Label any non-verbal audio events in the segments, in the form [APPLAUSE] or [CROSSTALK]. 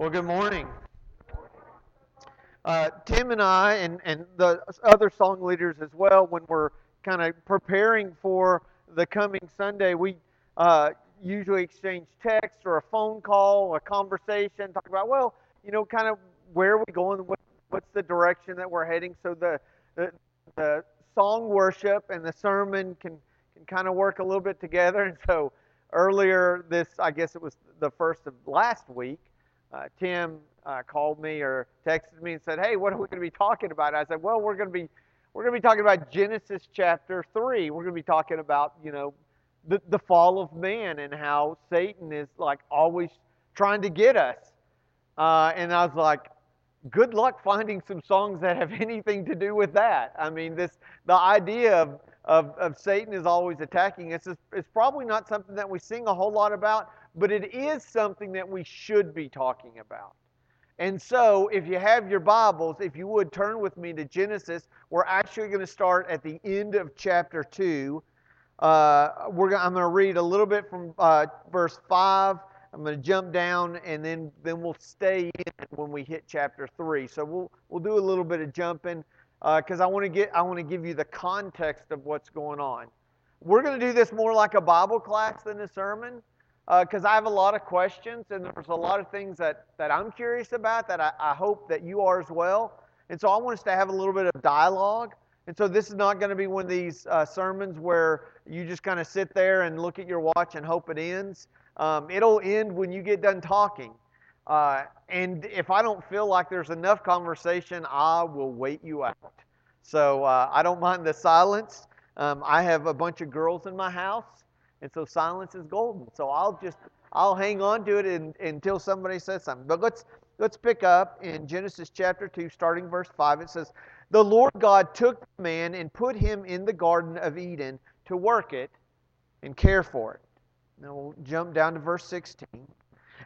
Well, good morning. Uh, Tim and I, and, and the other song leaders as well, when we're kind of preparing for the coming Sunday, we uh, usually exchange text or a phone call, a conversation, talk about, well, you know, kind of where are we going, what, what's the direction that we're heading. So the, the, the song worship and the sermon can, can kind of work a little bit together. [LAUGHS] And so earlier this, I guess it was the first of last week, uh, Tim uh, called me or texted me and said, "Hey, what are we going to be talking about?" I said, "Well, we're going to be we're going to be talking about Genesis chapter three. We're going to be talking about you know the the fall of man and how Satan is like always trying to get us." Uh, and I was like, "Good luck finding some songs that have [LAUGHS] anything to do with that." I mean, this the idea of of, of Satan is always attacking us is probably not something that we sing a whole lot about but it is something that we should be talking about. And so, if you have your Bibles, if you would turn with me to Genesis, we're actually going to start at the end of chapter 2. Uh, we're I'm going to read a little bit from uh, verse 5. I'm going to jump down, and then, then we'll stay in when we hit chapter 3. So, we'll, we'll do a little bit of jumping because uh, I want to get I want to give you the context of what's going on. We're going to do this more like a Bible class than a sermon because uh, I have a lot of questions and there's a lot of things that, that I'm curious about that I, I hope that you are as well. And so I want us to have a little bit of dialogue. And so this is not going to be one of these uh, sermons where you just kind of sit there and look at your watch and hope it ends. Um, it'll end when you get done talking. Uh, and if I don't feel like there's enough conversation, I will wait you out. So uh, I don't mind the silence. Um, I have a bunch of girls in my house, and so silence is golden. So I'll just I'll hang on to it in, until somebody says something. But let's let's pick up in Genesis chapter 2 starting verse 5. It says, "The Lord God took the man and put him in the garden of Eden to work it and care for it." Now we'll jump down to verse 16.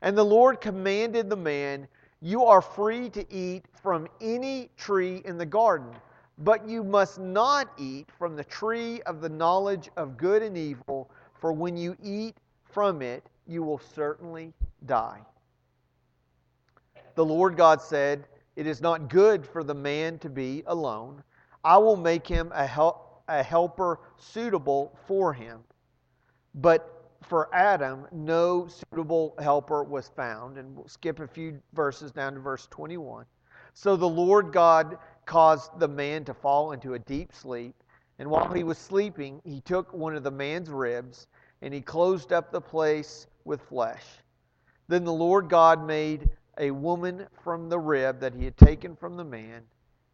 And the Lord commanded the man, "You are free to eat from any tree in the garden, but you must not eat from the tree of the knowledge of good and evil." For when you eat from it, you will certainly die. The Lord God said, It is not good for the man to be alone. I will make him a, help, a helper suitable for him. But for Adam, no suitable helper was found. And we'll skip a few verses down to verse 21. So the Lord God caused the man to fall into a deep sleep. And while he was sleeping, he took one of the man's ribs and he closed up the place with flesh. Then the Lord God made a woman from the rib that he had taken from the man,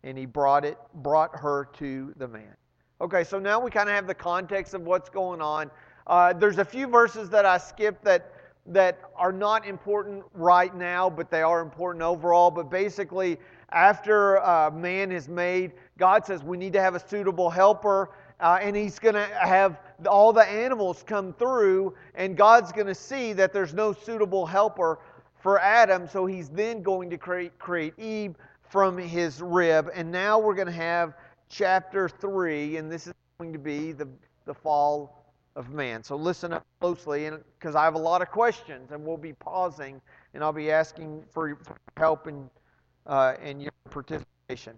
and he brought it brought her to the man. Okay, so now we kind of have the context of what's going on. Uh, there's a few verses that I skipped that that are not important right now, but they are important overall. But basically, after uh, man is made, God says we need to have a suitable helper, uh, and He's going to have all the animals come through, and God's going to see that there's no suitable helper for Adam, so He's then going to create, create Eve from his rib. And now we're going to have chapter 3, and this is going to be the, the fall of man. So listen up closely, because I have a lot of questions, and we'll be pausing, and I'll be asking for, help and, uh, and your participation.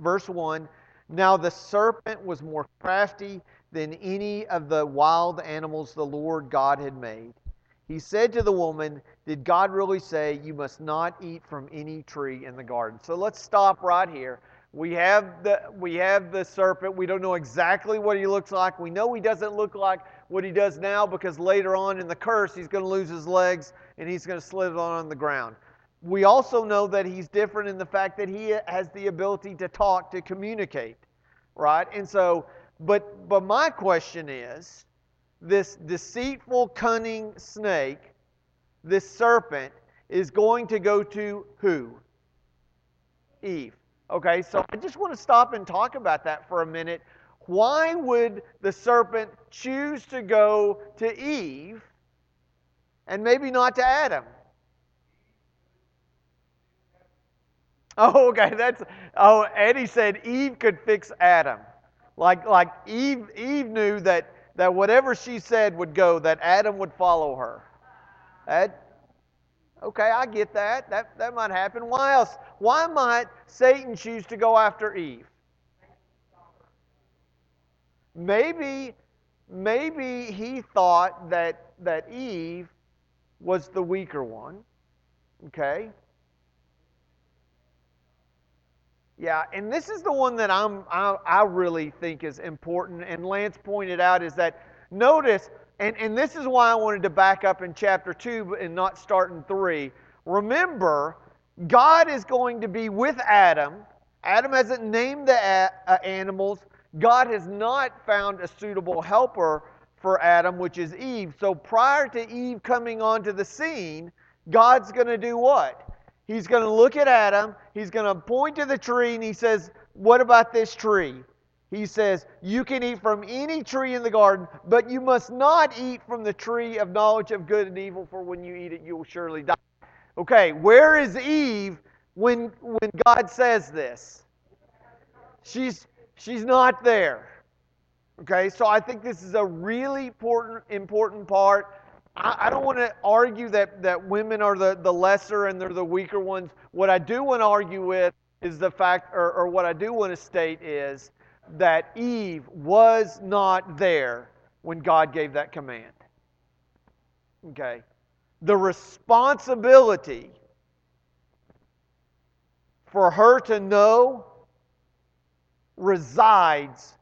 Verse 1 Now the serpent was more crafty than any of the wild animals the Lord God had made. He said to the woman, Did God really say you must not eat from any tree in the garden? So let's stop right here. We have the we have the serpent. We don't know exactly what he looks like. We know he doesn't look like what he does now because later on in the curse he's going to lose his legs and he's going to slip on the ground. We also know that he's different in the fact that he has the ability to talk, to communicate, right? And so but, but my question is this deceitful, cunning snake, this serpent, is going to go to who? Eve. Okay, so I just want to stop and talk about that for a minute. Why would the serpent choose to go to Eve and maybe not to Adam? [LAUGHS] Oh, okay, that's oh, Eddie said Eve could fix Adam. Like, like Eve, Eve knew that, that whatever she said would go, that Adam would follow her. That, Okay, I get that. That that might happen. Why else? Why might Satan choose to go after Eve? Maybe maybe he thought that that Eve was the weaker one. Okay? Yeah, and this is the one that I'm I, I really think is important and Lance pointed out is that notice and, and this is why I wanted to back up in chapter 2 and not start in 3. Remember, God is going to be with Adam. Adam hasn't named the a- uh, animals. God has not found a suitable helper for Adam, which is Eve. So prior to Eve coming onto the scene, God's going to do what? He's going to look at Adam, he's going to point to the tree, and he says, What about this tree? he says, You can eat from any tree in the garden, but you must not eat from the tree of knowledge of good and evil, for when you eat it, you will surely die. Okay, where is Eve when, when God says this? She's, she's not there. Okay, so I think this is a really important, important part. I, I don't want to argue that, that women are the, the lesser and they're the weaker ones. What I do want to argue with is the fact, or, or what I do want to state is that Eve was not there when God gave that command. Okay? The responsibility for her to know resides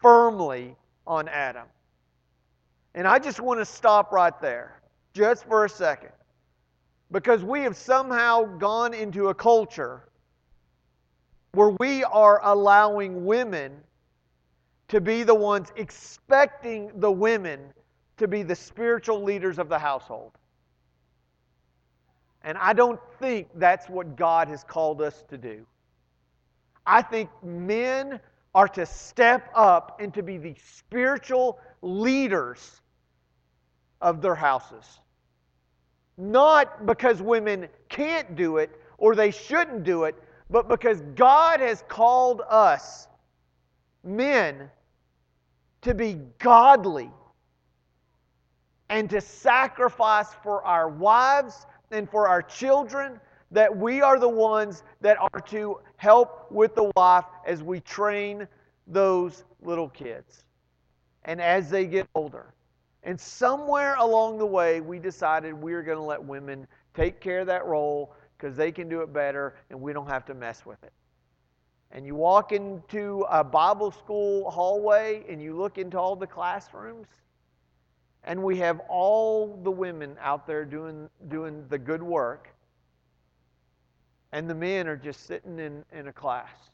firmly on Adam. And I just want to stop right there, just for a second. Because we have somehow gone into a culture where we are allowing women to be the ones expecting the women to be the spiritual leaders of the household. And I don't think that's what God has called us to do. I think men are to step up and to be the spiritual leaders of their houses. Not because women can't do it or they shouldn't do it, but because God has called us, men, to be godly and to sacrifice for our wives and for our children, that we are the ones that are to help with the wife as we train those little kids and as they get older. And somewhere along the way, we decided we are going to let women take care of that role because they can do it better and we don't have to mess with it. And you walk into a Bible school hallway and you look into all the classrooms, and we have all the women out there doing, doing the good work, and the men are just sitting in, in a class.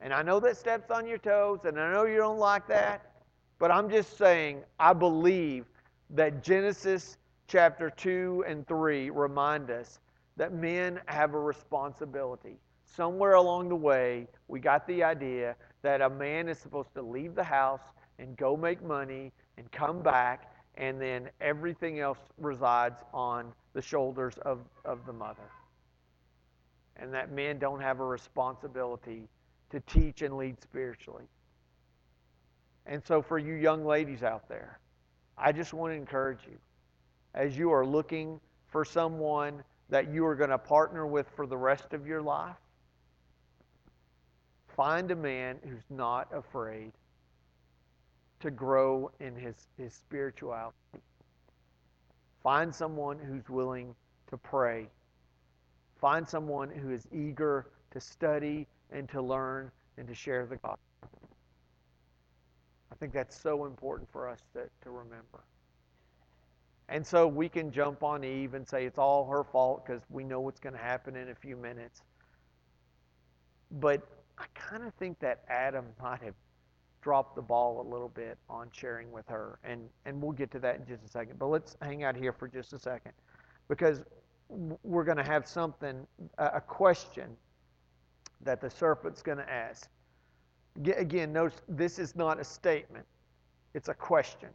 And I know that steps on your toes, and I know you don't like that, but I'm just saying, I believe that Genesis chapter 2 and 3 remind us that men have a responsibility. Somewhere along the way, we got the idea that a man is supposed to leave the house and go make money and come back, and then everything else resides on the shoulders of, of the mother. And that men don't have a responsibility to teach and lead spiritually. And so, for you young ladies out there, I just want to encourage you as you are looking for someone that you are going to partner with for the rest of your life, find a man who's not afraid to grow in his, his spirituality. Find someone who's willing to pray. Find someone who is eager to study and to learn and to share the gospel. I think that's so important for us to, to remember. And so we can jump on Eve and say it's all her fault because we know what's going to happen in a few minutes. But I kind of think that Adam [LAUGHS] might have dropped the ball a little bit on sharing with her. And, and we'll get to that in just a second. But let's hang out here for just a second because we're going to have something, a question that the serpent's going to ask. Again, notice this is not a statement, it's a question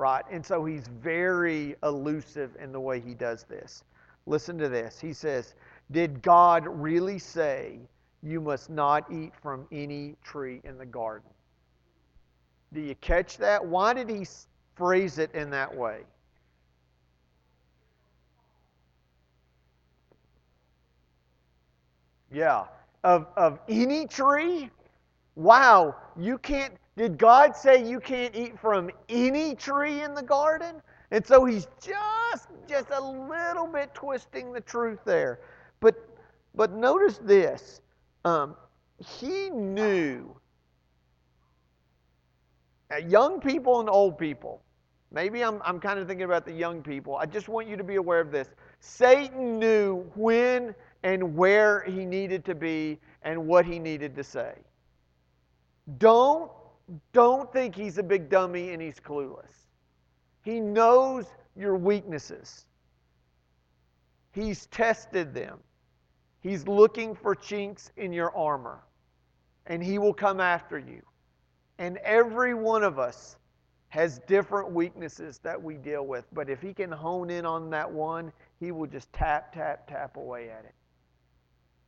right? And so he's very elusive in the way he does this. Listen to this. He says, Did God really say you must not eat from any tree in the garden? Do you catch that? Why did he phrase it in that way? Yeah. Of, of any tree? Wow, you can't, did God say you can't eat from any tree in the garden? And so he's just, just a little bit twisting the truth there. But, but notice this. Um, he knew, uh, young people and old people, maybe I'm, I'm kind of thinking about the young people. I just want you to be aware of this. Satan knew when and where he needed to be and what he needed to say. Don't, don't think he's a big dummy and he's clueless. He knows your weaknesses. He's tested them. He's looking for chinks in your armor, and he will come after you. And every one of us has different weaknesses that we deal with, but if he can hone in on that one, he will just tap, tap, tap away at it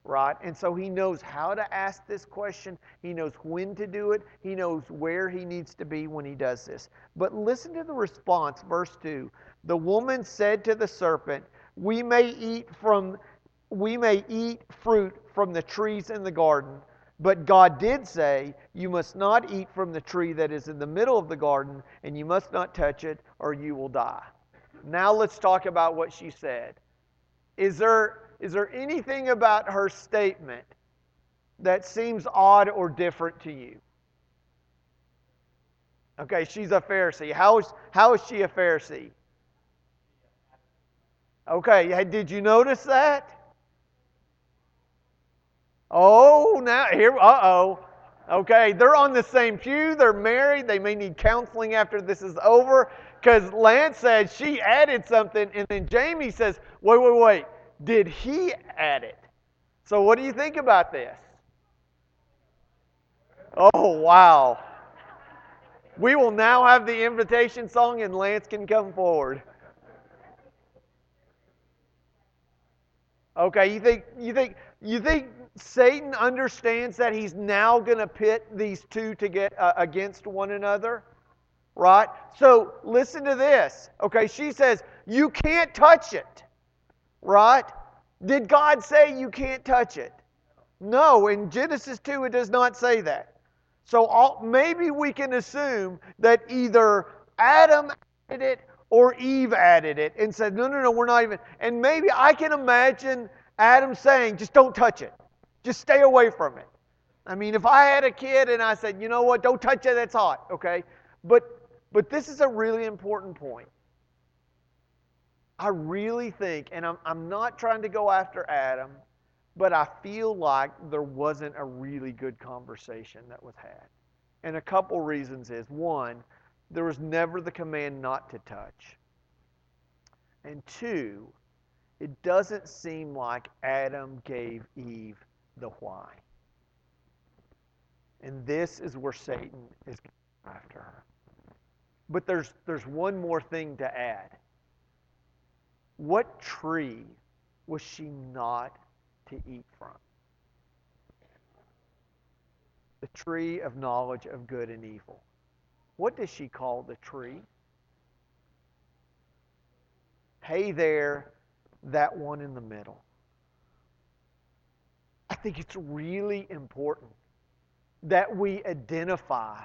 right? And so he knows how to ask this question. He knows when to do it. He knows where he needs to be when he does this. But listen to the response, verse 2. The woman said to the serpent, "We may eat from we may eat fruit from the trees in the garden, but God did say, you must not eat from the tree that is in the middle of the garden, and you must not touch it or you will die." Now let's talk about what she said. Is there is there anything about her statement that seems odd or different to you? Okay, she's a Pharisee. How is, how is she a Pharisee? Okay, did you notice that? Oh, now here, uh oh. Okay, they're on the same pew, they're married, they may need counseling after this is over. Because Lance said she added something, and then Jamie says, wait, wait, wait did he add it? So, what do you think about this? Oh, wow. We will now have the invitation song, and Lance can come forward. Okay, you think you think you think Satan understands that he's now going to pit these two to get uh, against one another, right? So listen to this. Okay, she says you can't touch it. Right? Did God say you can't touch it? No, in Genesis 2, it does not say that. So all, maybe we can assume that either Adam added it or Eve added it and said, no, no, no, we're not even. And maybe I can imagine Adam saying, just don't touch it, just stay away from it. I mean, if I had a kid and I said, you know what, don't touch it, that's hot, okay? But, but this is a really important point. I really think, and I'm, I'm not trying to go after Adam, but I feel like there wasn't a really good conversation that was had. And a couple reasons is one, there was never the command not to touch. And two, it doesn't seem like Adam gave Eve the why. And this is where Satan is after her. But there's, there's one more thing to add. What tree was she not to eat from? The tree of knowledge of good and evil. What does she call the tree? Hey there, that one in the middle. I think it's really important that we identify,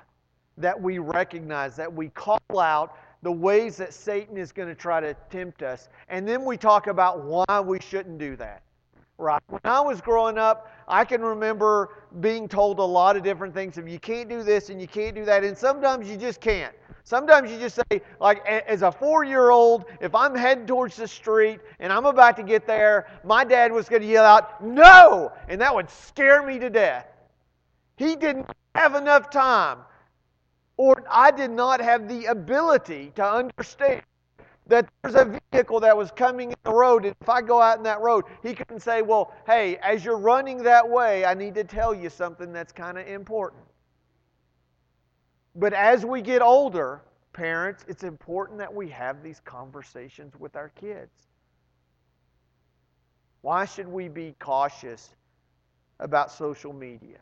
that we recognize, that we call out the ways that Satan is going to try to tempt us. And then we talk about why we shouldn't do that. Right? When I was growing up, I can remember being told a lot of different things of you can't do this and you can't do that. And sometimes you just can't. Sometimes you just say, like, as a four year old, if I'm heading towards the street and I'm about to get there, my dad was going to yell out, No! And that would scare me to death. He didn't have enough time or I did not have the ability to understand that there's a vehicle that was coming in the road, and if I go out in that road, he couldn't say, Well, hey, as you're running that way, I need to tell you something that's kind of important. But as we get older, parents, it's important that we have these conversations with our kids. Why should we be cautious about social media?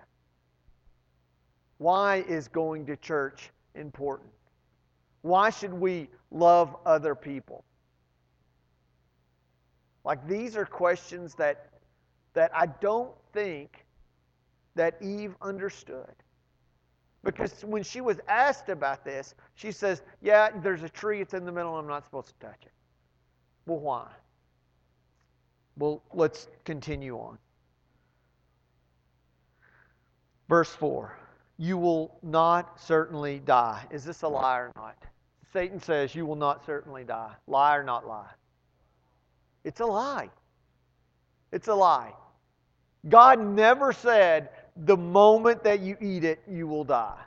Why is going to church important? Why should we love other people? Like these are questions that that I don't think that Eve understood. Because when she was asked about this, she says, Yeah, there's a tree, it's in the middle, I'm not supposed to touch it. Well, why? Well, let's continue on. Verse 4 You will not certainly die. Is this a lie or not? Satan says, You will not certainly die. Lie or not lie? It's a lie. It's a lie. God never said, The moment that you eat it, you will die.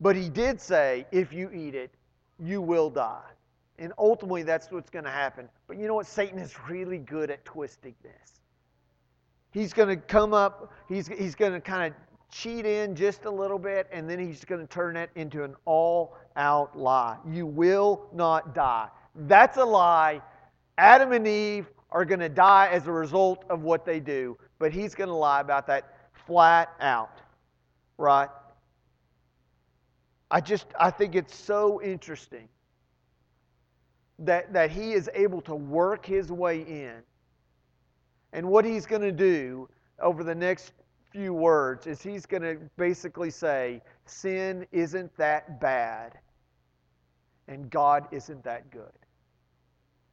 But He did say, If you eat it, you will die. And ultimately, that's what's going to happen. But you know what? Satan is really good at twisting this. He's going to come up, he's, he's going to kind of cheat in just a little bit, and then he's going to turn it into an all out lie. You will not die. That's a lie. Adam and Eve are going to die as a result of what they do, but he's going to lie about that flat out. Right? I just I think it's so interesting that, that he is able to work his way in. And what he's going to do over the next few words is he's going to basically say, Sin isn't that bad, and God isn't that good.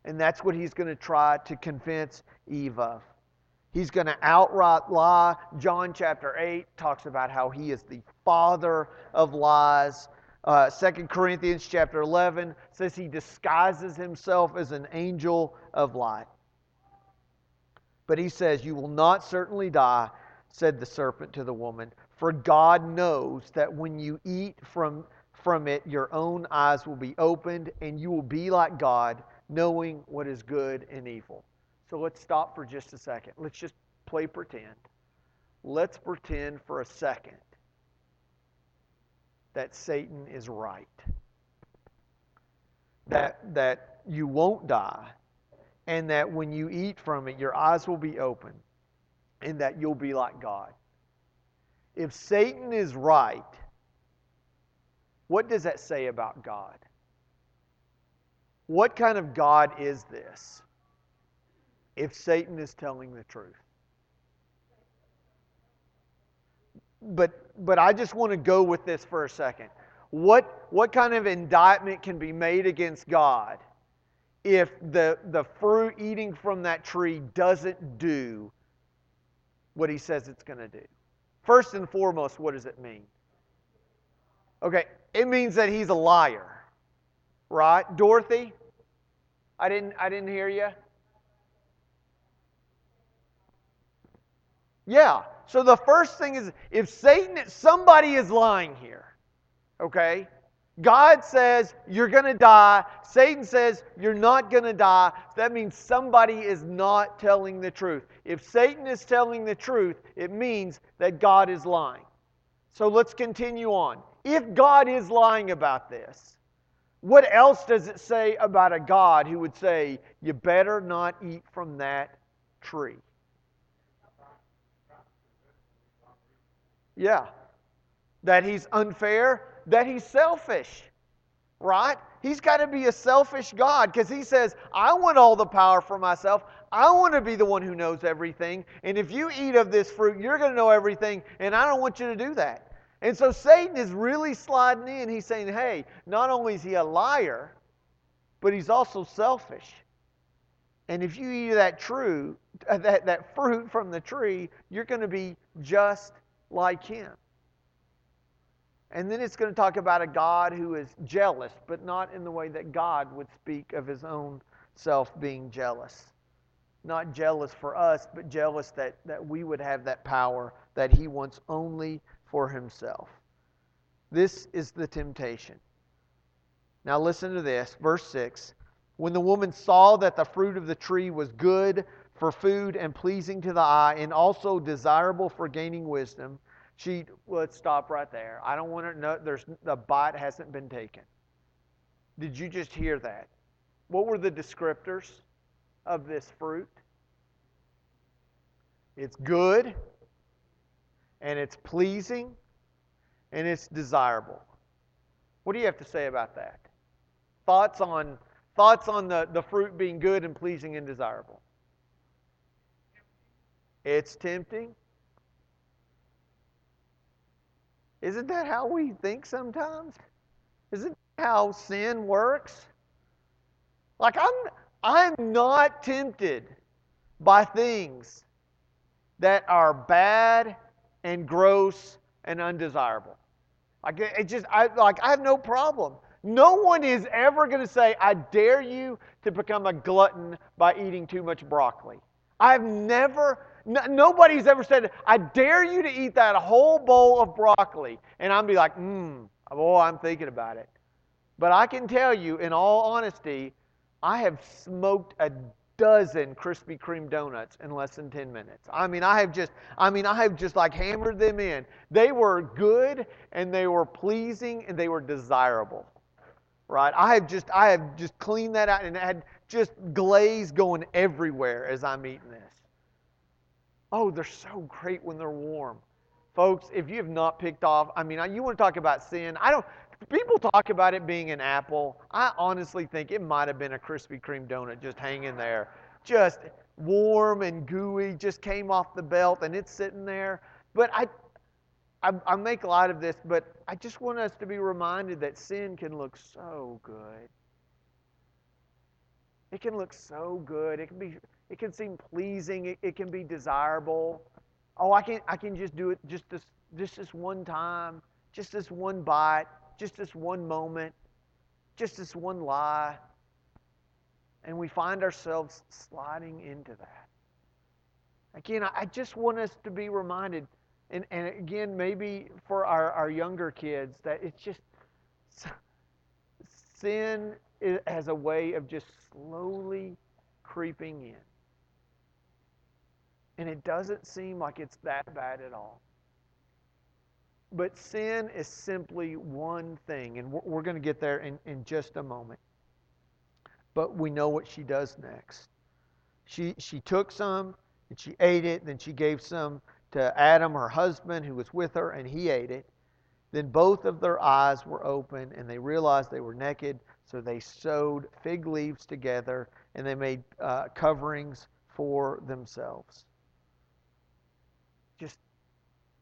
And that's what he's going to try to convince Eve of. He's going to outright lie. John chapter 8 talks about how he is the father of lies. Uh, 2 Corinthians chapter 11 says he disguises himself as an angel of light. But he says, You will not certainly die, said the serpent to the woman, for God knows that when you eat from, from it, your own eyes will be opened, and you will be like God, knowing what is good and evil. So let's stop for just a second. Let's just play pretend. Let's pretend for a second that Satan is right. That, that you won't die, and that when you eat from it, your eyes will be open, and that you'll be like God. If Satan is right, what does that say about God? What kind of God is this if Satan is telling the truth? But, but I just want to go with this for a second. What, what kind of indictment can be made against God if the, the fruit eating from that tree doesn't do what he says it's going to do? First and foremost, what does it mean? Okay, it means that he's a liar. Right? Dorothy? I didn't I didn't hear you. Yeah. So the first thing is if Satan somebody is lying here. Okay? God says you're going to die. Satan says you're not going to die. That means somebody is not telling the truth. If Satan is telling the truth, it means that God is lying. So let's continue on. If God is lying about this, what else does it say about a God who would say, You better not eat from that tree? Yeah. That he's unfair, that he's selfish, right? He's got to be a selfish God because he says, I want all the power for myself. I want to be the one who knows everything. And if you eat of this fruit, you're going to know everything. And I don't want you to do that. And so Satan is really sliding in. He's saying, hey, not only is he a liar, but he's also selfish. And if you eat that true, uh, that, that fruit from the tree, you're going to be just like him. And then it's going to talk about a God who is jealous, but not in the way that God would speak of his own self being jealous. Not jealous for us, but jealous that, that we would have that power that he wants only for himself. This is the temptation. Now, listen to this. Verse 6 When the woman saw that the fruit of the tree was good for food and pleasing to the eye, and also desirable for gaining wisdom, she, let's stop right there. I don't want to know, there's, the bite hasn't been taken. Did you just hear that? What were the descriptors of this fruit? It's good and it's pleasing and it's desirable. What do you have to say about that? Thoughts on thoughts on the, the fruit being good and pleasing and desirable? It's tempting. Isn't that how we think sometimes? Isn't how sin works? Like I'm I'm not tempted by things that are bad and gross and undesirable. Like it just I like I have no problem. No one is ever going to say, I dare you to become a glutton by eating too much broccoli. I've never, nobody's ever said, I dare you to eat that whole bowl of broccoli. And I'm be like, mmm, oh, I'm thinking about it. But I can tell you, in all honesty, I have smoked a dozen Krispy Kreme donuts in less than 10 minutes. I mean, I have just, I mean, I have just like hammered them in. They were good and they were pleasing and they were desirable. Right? I have just, I have just cleaned that out and had just glaze going everywhere as I'm eating this. Oh, they're so great when they're warm. Folks, if you have not picked off, I mean, you want to talk about sin. I don't, People talk about it being an apple. I honestly think it might have been a Krispy Kreme donut just hanging there, just warm and gooey, just came off the belt and it's sitting there. But I, I, I make light of this, but I just want us to be reminded that sin can look so good. It can look so good. It can be. It can seem pleasing. It, it can be desirable. Oh, I can. I can just do it just this. Just this one time. Just this one bite just this one moment, just this one lie. And we find ourselves sliding into that. Again, I just want us to be reminded, and, and again, maybe for our, our younger kids, that it's just sin has a way of just slowly creeping in. And it doesn't seem like it's that bad at all. But sin is simply one thing, and we're, going to get there in, in just a moment. But we know what she does next. She, she took some and she ate it, then she gave some to Adam, her husband, who was with her, and he ate it. Then both of their eyes were open, and they realized they were naked, so they sewed fig leaves together and they made uh, coverings for themselves. Just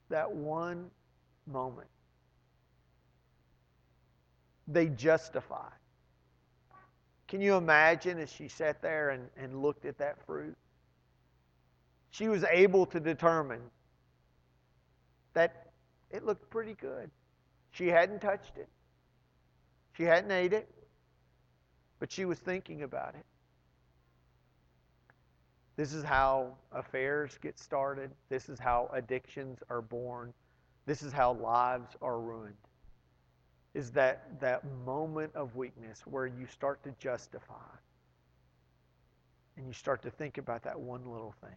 that one moment. They justify. Can you imagine as she sat there and, and looked at that fruit? She was able to determine that it looked pretty good. She hadn't touched it, she hadn't ate it, but she was thinking about it. This is how affairs get started. This is how addictions are born. This is how lives are ruined. Is that that moment of weakness where you start to justify and you start to think about that one little thing.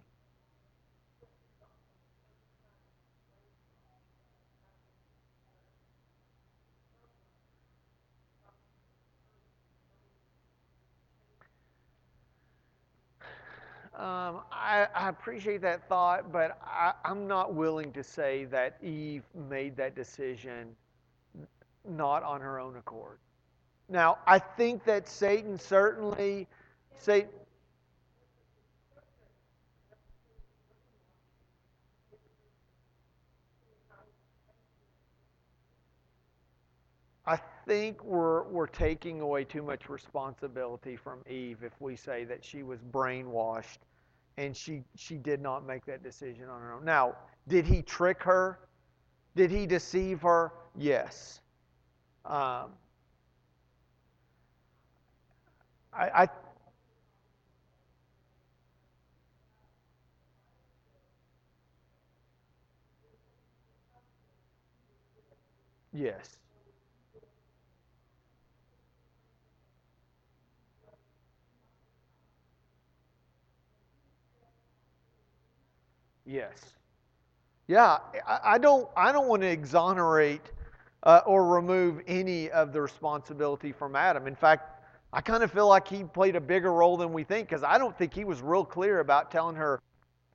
Um, I, I, appreciate that thought, but I, I'm not willing to say that Eve made that decision not on her own accord. Now, I think that Satan certainly, Satan, I think we're, we're taking away too much responsibility from Eve if we say that she was brainwashed and she she did not make that decision on her own. Now, did he trick her? Did he deceive her? Yes. Um, I, I yes. Yes. Yeah, I, don't. I don't want to exonerate uh, or remove any of the responsibility from Adam. In fact, I kind of feel like he played a bigger role than we think because I don't think he was real clear about telling her,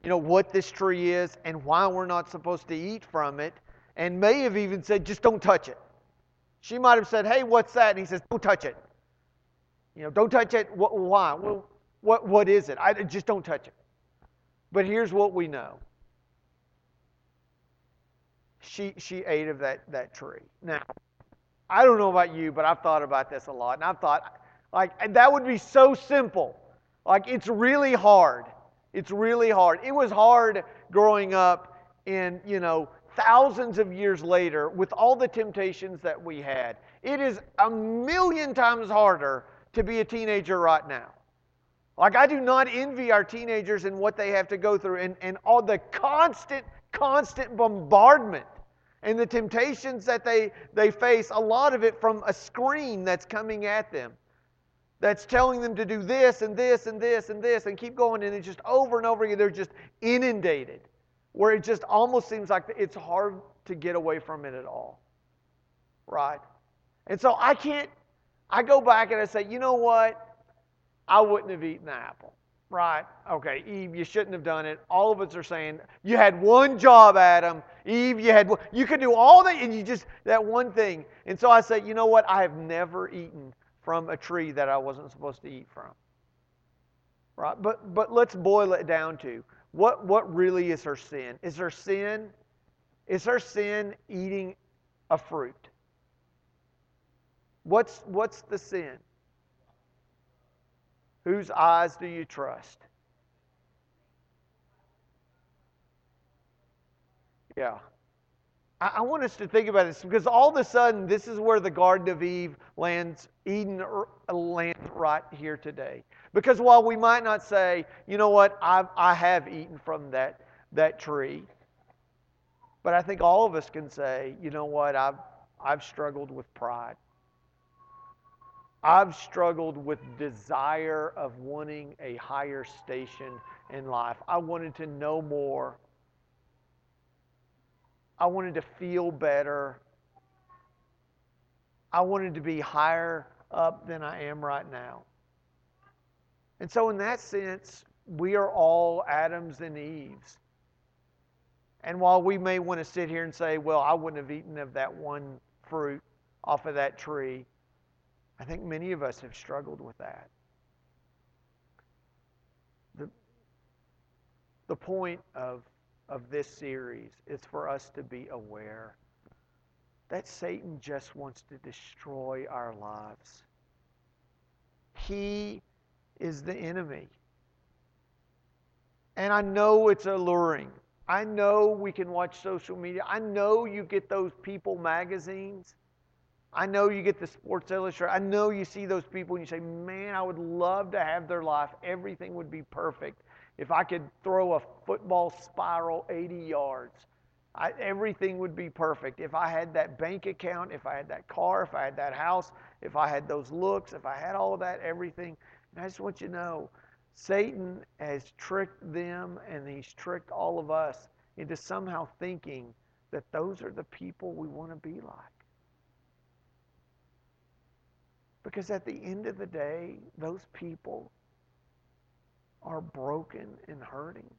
you know, what this tree is and why we're not supposed to eat from it, and may have even said, just don't touch it. She might have said, hey, what's that? And he says, don't touch it. You know, don't touch it. Why? Well, what, what is it? I just don't touch it. But here's what we know. She she ate of that, that tree. Now, I don't know about you, but I've thought about this a lot. And I've thought, like, that would be so simple. Like, it's really hard. It's really hard. It was hard growing up in, you know, thousands of years later with all the temptations that we had. It is a million times harder to be a teenager right now. Like, I do not envy our teenagers and what they have to go through and, and all the constant, constant bombardment and the temptations that they, they face, a lot of it from a screen that's coming at them. That's telling them to do this and this and this and this and keep going. And it's just over and over again. They're just inundated where it just almost seems like it's hard to get away from it at all. Right? And so I can't, I go back and I say, you know what? I wouldn't have eaten the apple. Right. Okay. Eve, you shouldn't have done it. All of us are saying you had one job, Adam. Eve, you had you could do all that, and you just that one thing. And so I say, you know what? I have never eaten from a tree that I wasn't supposed to eat from. Right. But but let's boil it down to what what really is her sin? Is her sin? Is her sin eating a fruit? What's what's the sin? Whose eyes do you trust? Yeah. I, I want us to think about this because all of a sudden, this is where the Garden of Eve lands, Eden lands right here today. Because while we might not say, you know what, I've, I have eaten from that, that tree, but I think all of us can say, you know what, I've, I've struggled with pride. I've struggled with desire of wanting a higher station in life. I wanted to know more. I wanted to feel better. I wanted to be higher up than I am right now. And so, in that sense, we are all Adams and Eves. And while we may want to sit here and say, well, I wouldn't have eaten of that one fruit off of that tree, I think many of us have struggled with that. The, the point of, of this series is for us to be aware that Satan just wants to destroy our lives. He is the enemy. And I know it's alluring. I know we can watch social media. I know you get those People magazines I know you get the Sports Illustrated. I know you see those people and you say, man, I would love to have their life. Everything would be perfect. If I could throw a football spiral 80 yards, I, everything would be perfect. If I had that bank account, if I had that car, if I had that house, if I had those looks, if I had all of that, everything. And I just want you to know Satan has tricked them and he's tricked all of us into somehow thinking that those are the people we want to be like. Because at the end of the day, those people are broken and hurting.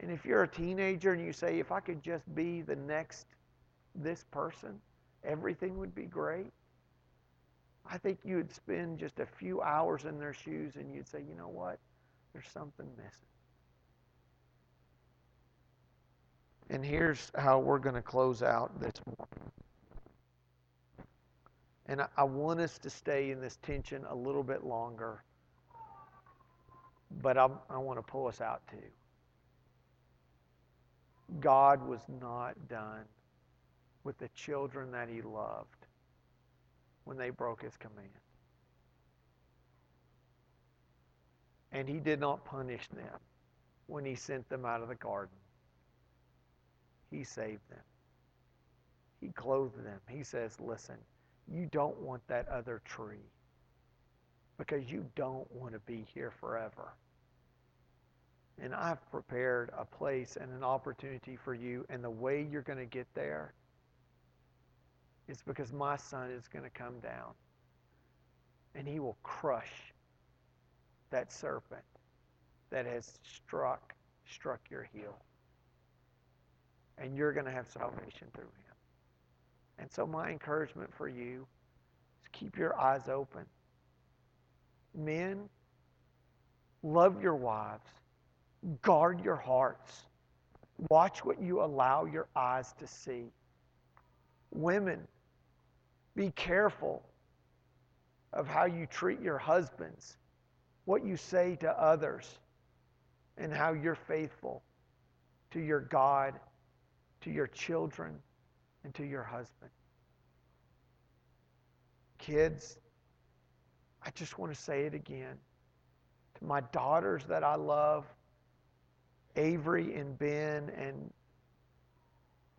And if you're a teenager and you say, if I could just be the next this person, everything would be great. I think you would spend just a few hours in their shoes and you'd say, you know what? There's something missing. And here's how we're going to close out this morning. And I, want us to stay in this tension a little bit longer, but I, I want to pull us out too. God was not done with the children that he loved when they broke his command. And he did not punish them when he sent them out of the garden. He saved them. He clothed them. He says, listen, you don't want that other tree because you don't want to be here forever. And I've prepared a place and an opportunity for you, and the way you're going to get there is because my son is going to come down and he will crush that serpent that has struck struck your heel. And you're going to have salvation through him. And so, my encouragement for you is keep your eyes open. Men, love your wives. Guard your hearts. Watch what you allow your eyes to see. Women, be careful of how you treat your husbands, what you say to others, and how you're faithful to your God, to your children, and to your husband. Kids, I just want to say it again. To my daughters that I love, Avery and Ben and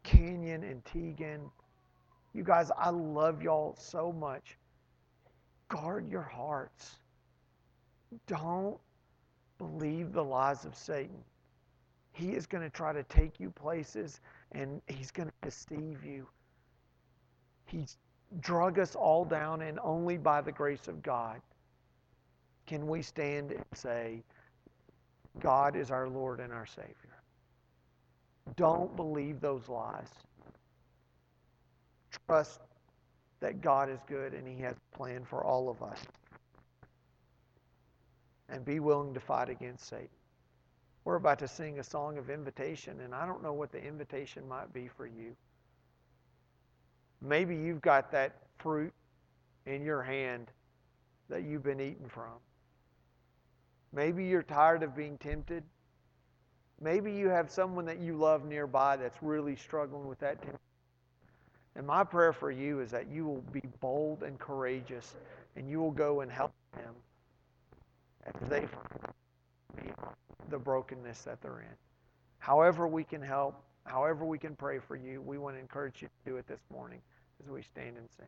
Canyon and Tegan, you guys, I love y'all so much. Guard your hearts. Don't believe the lies of Satan. He is going to try to take you places and he's going to deceive you. He's drug us all down, and only by the grace of God can we stand and say, God is our Lord and our Savior. Don't believe those lies. Trust that God is good and He has a plan for all of us. And be willing to fight against Satan. We're about to sing a song of invitation, and I don't know what the invitation might be for you. Maybe you've got that fruit in your hand that you've been eating from. Maybe you're tired of being tempted. Maybe you have someone that you love nearby that's really struggling with that temptation. And my prayer for you is that you will be bold and courageous and you will go and help them as they find the brokenness that they're in. However, we can help, however, we can pray for you, we want to encourage you to do it this morning as we stand and sing.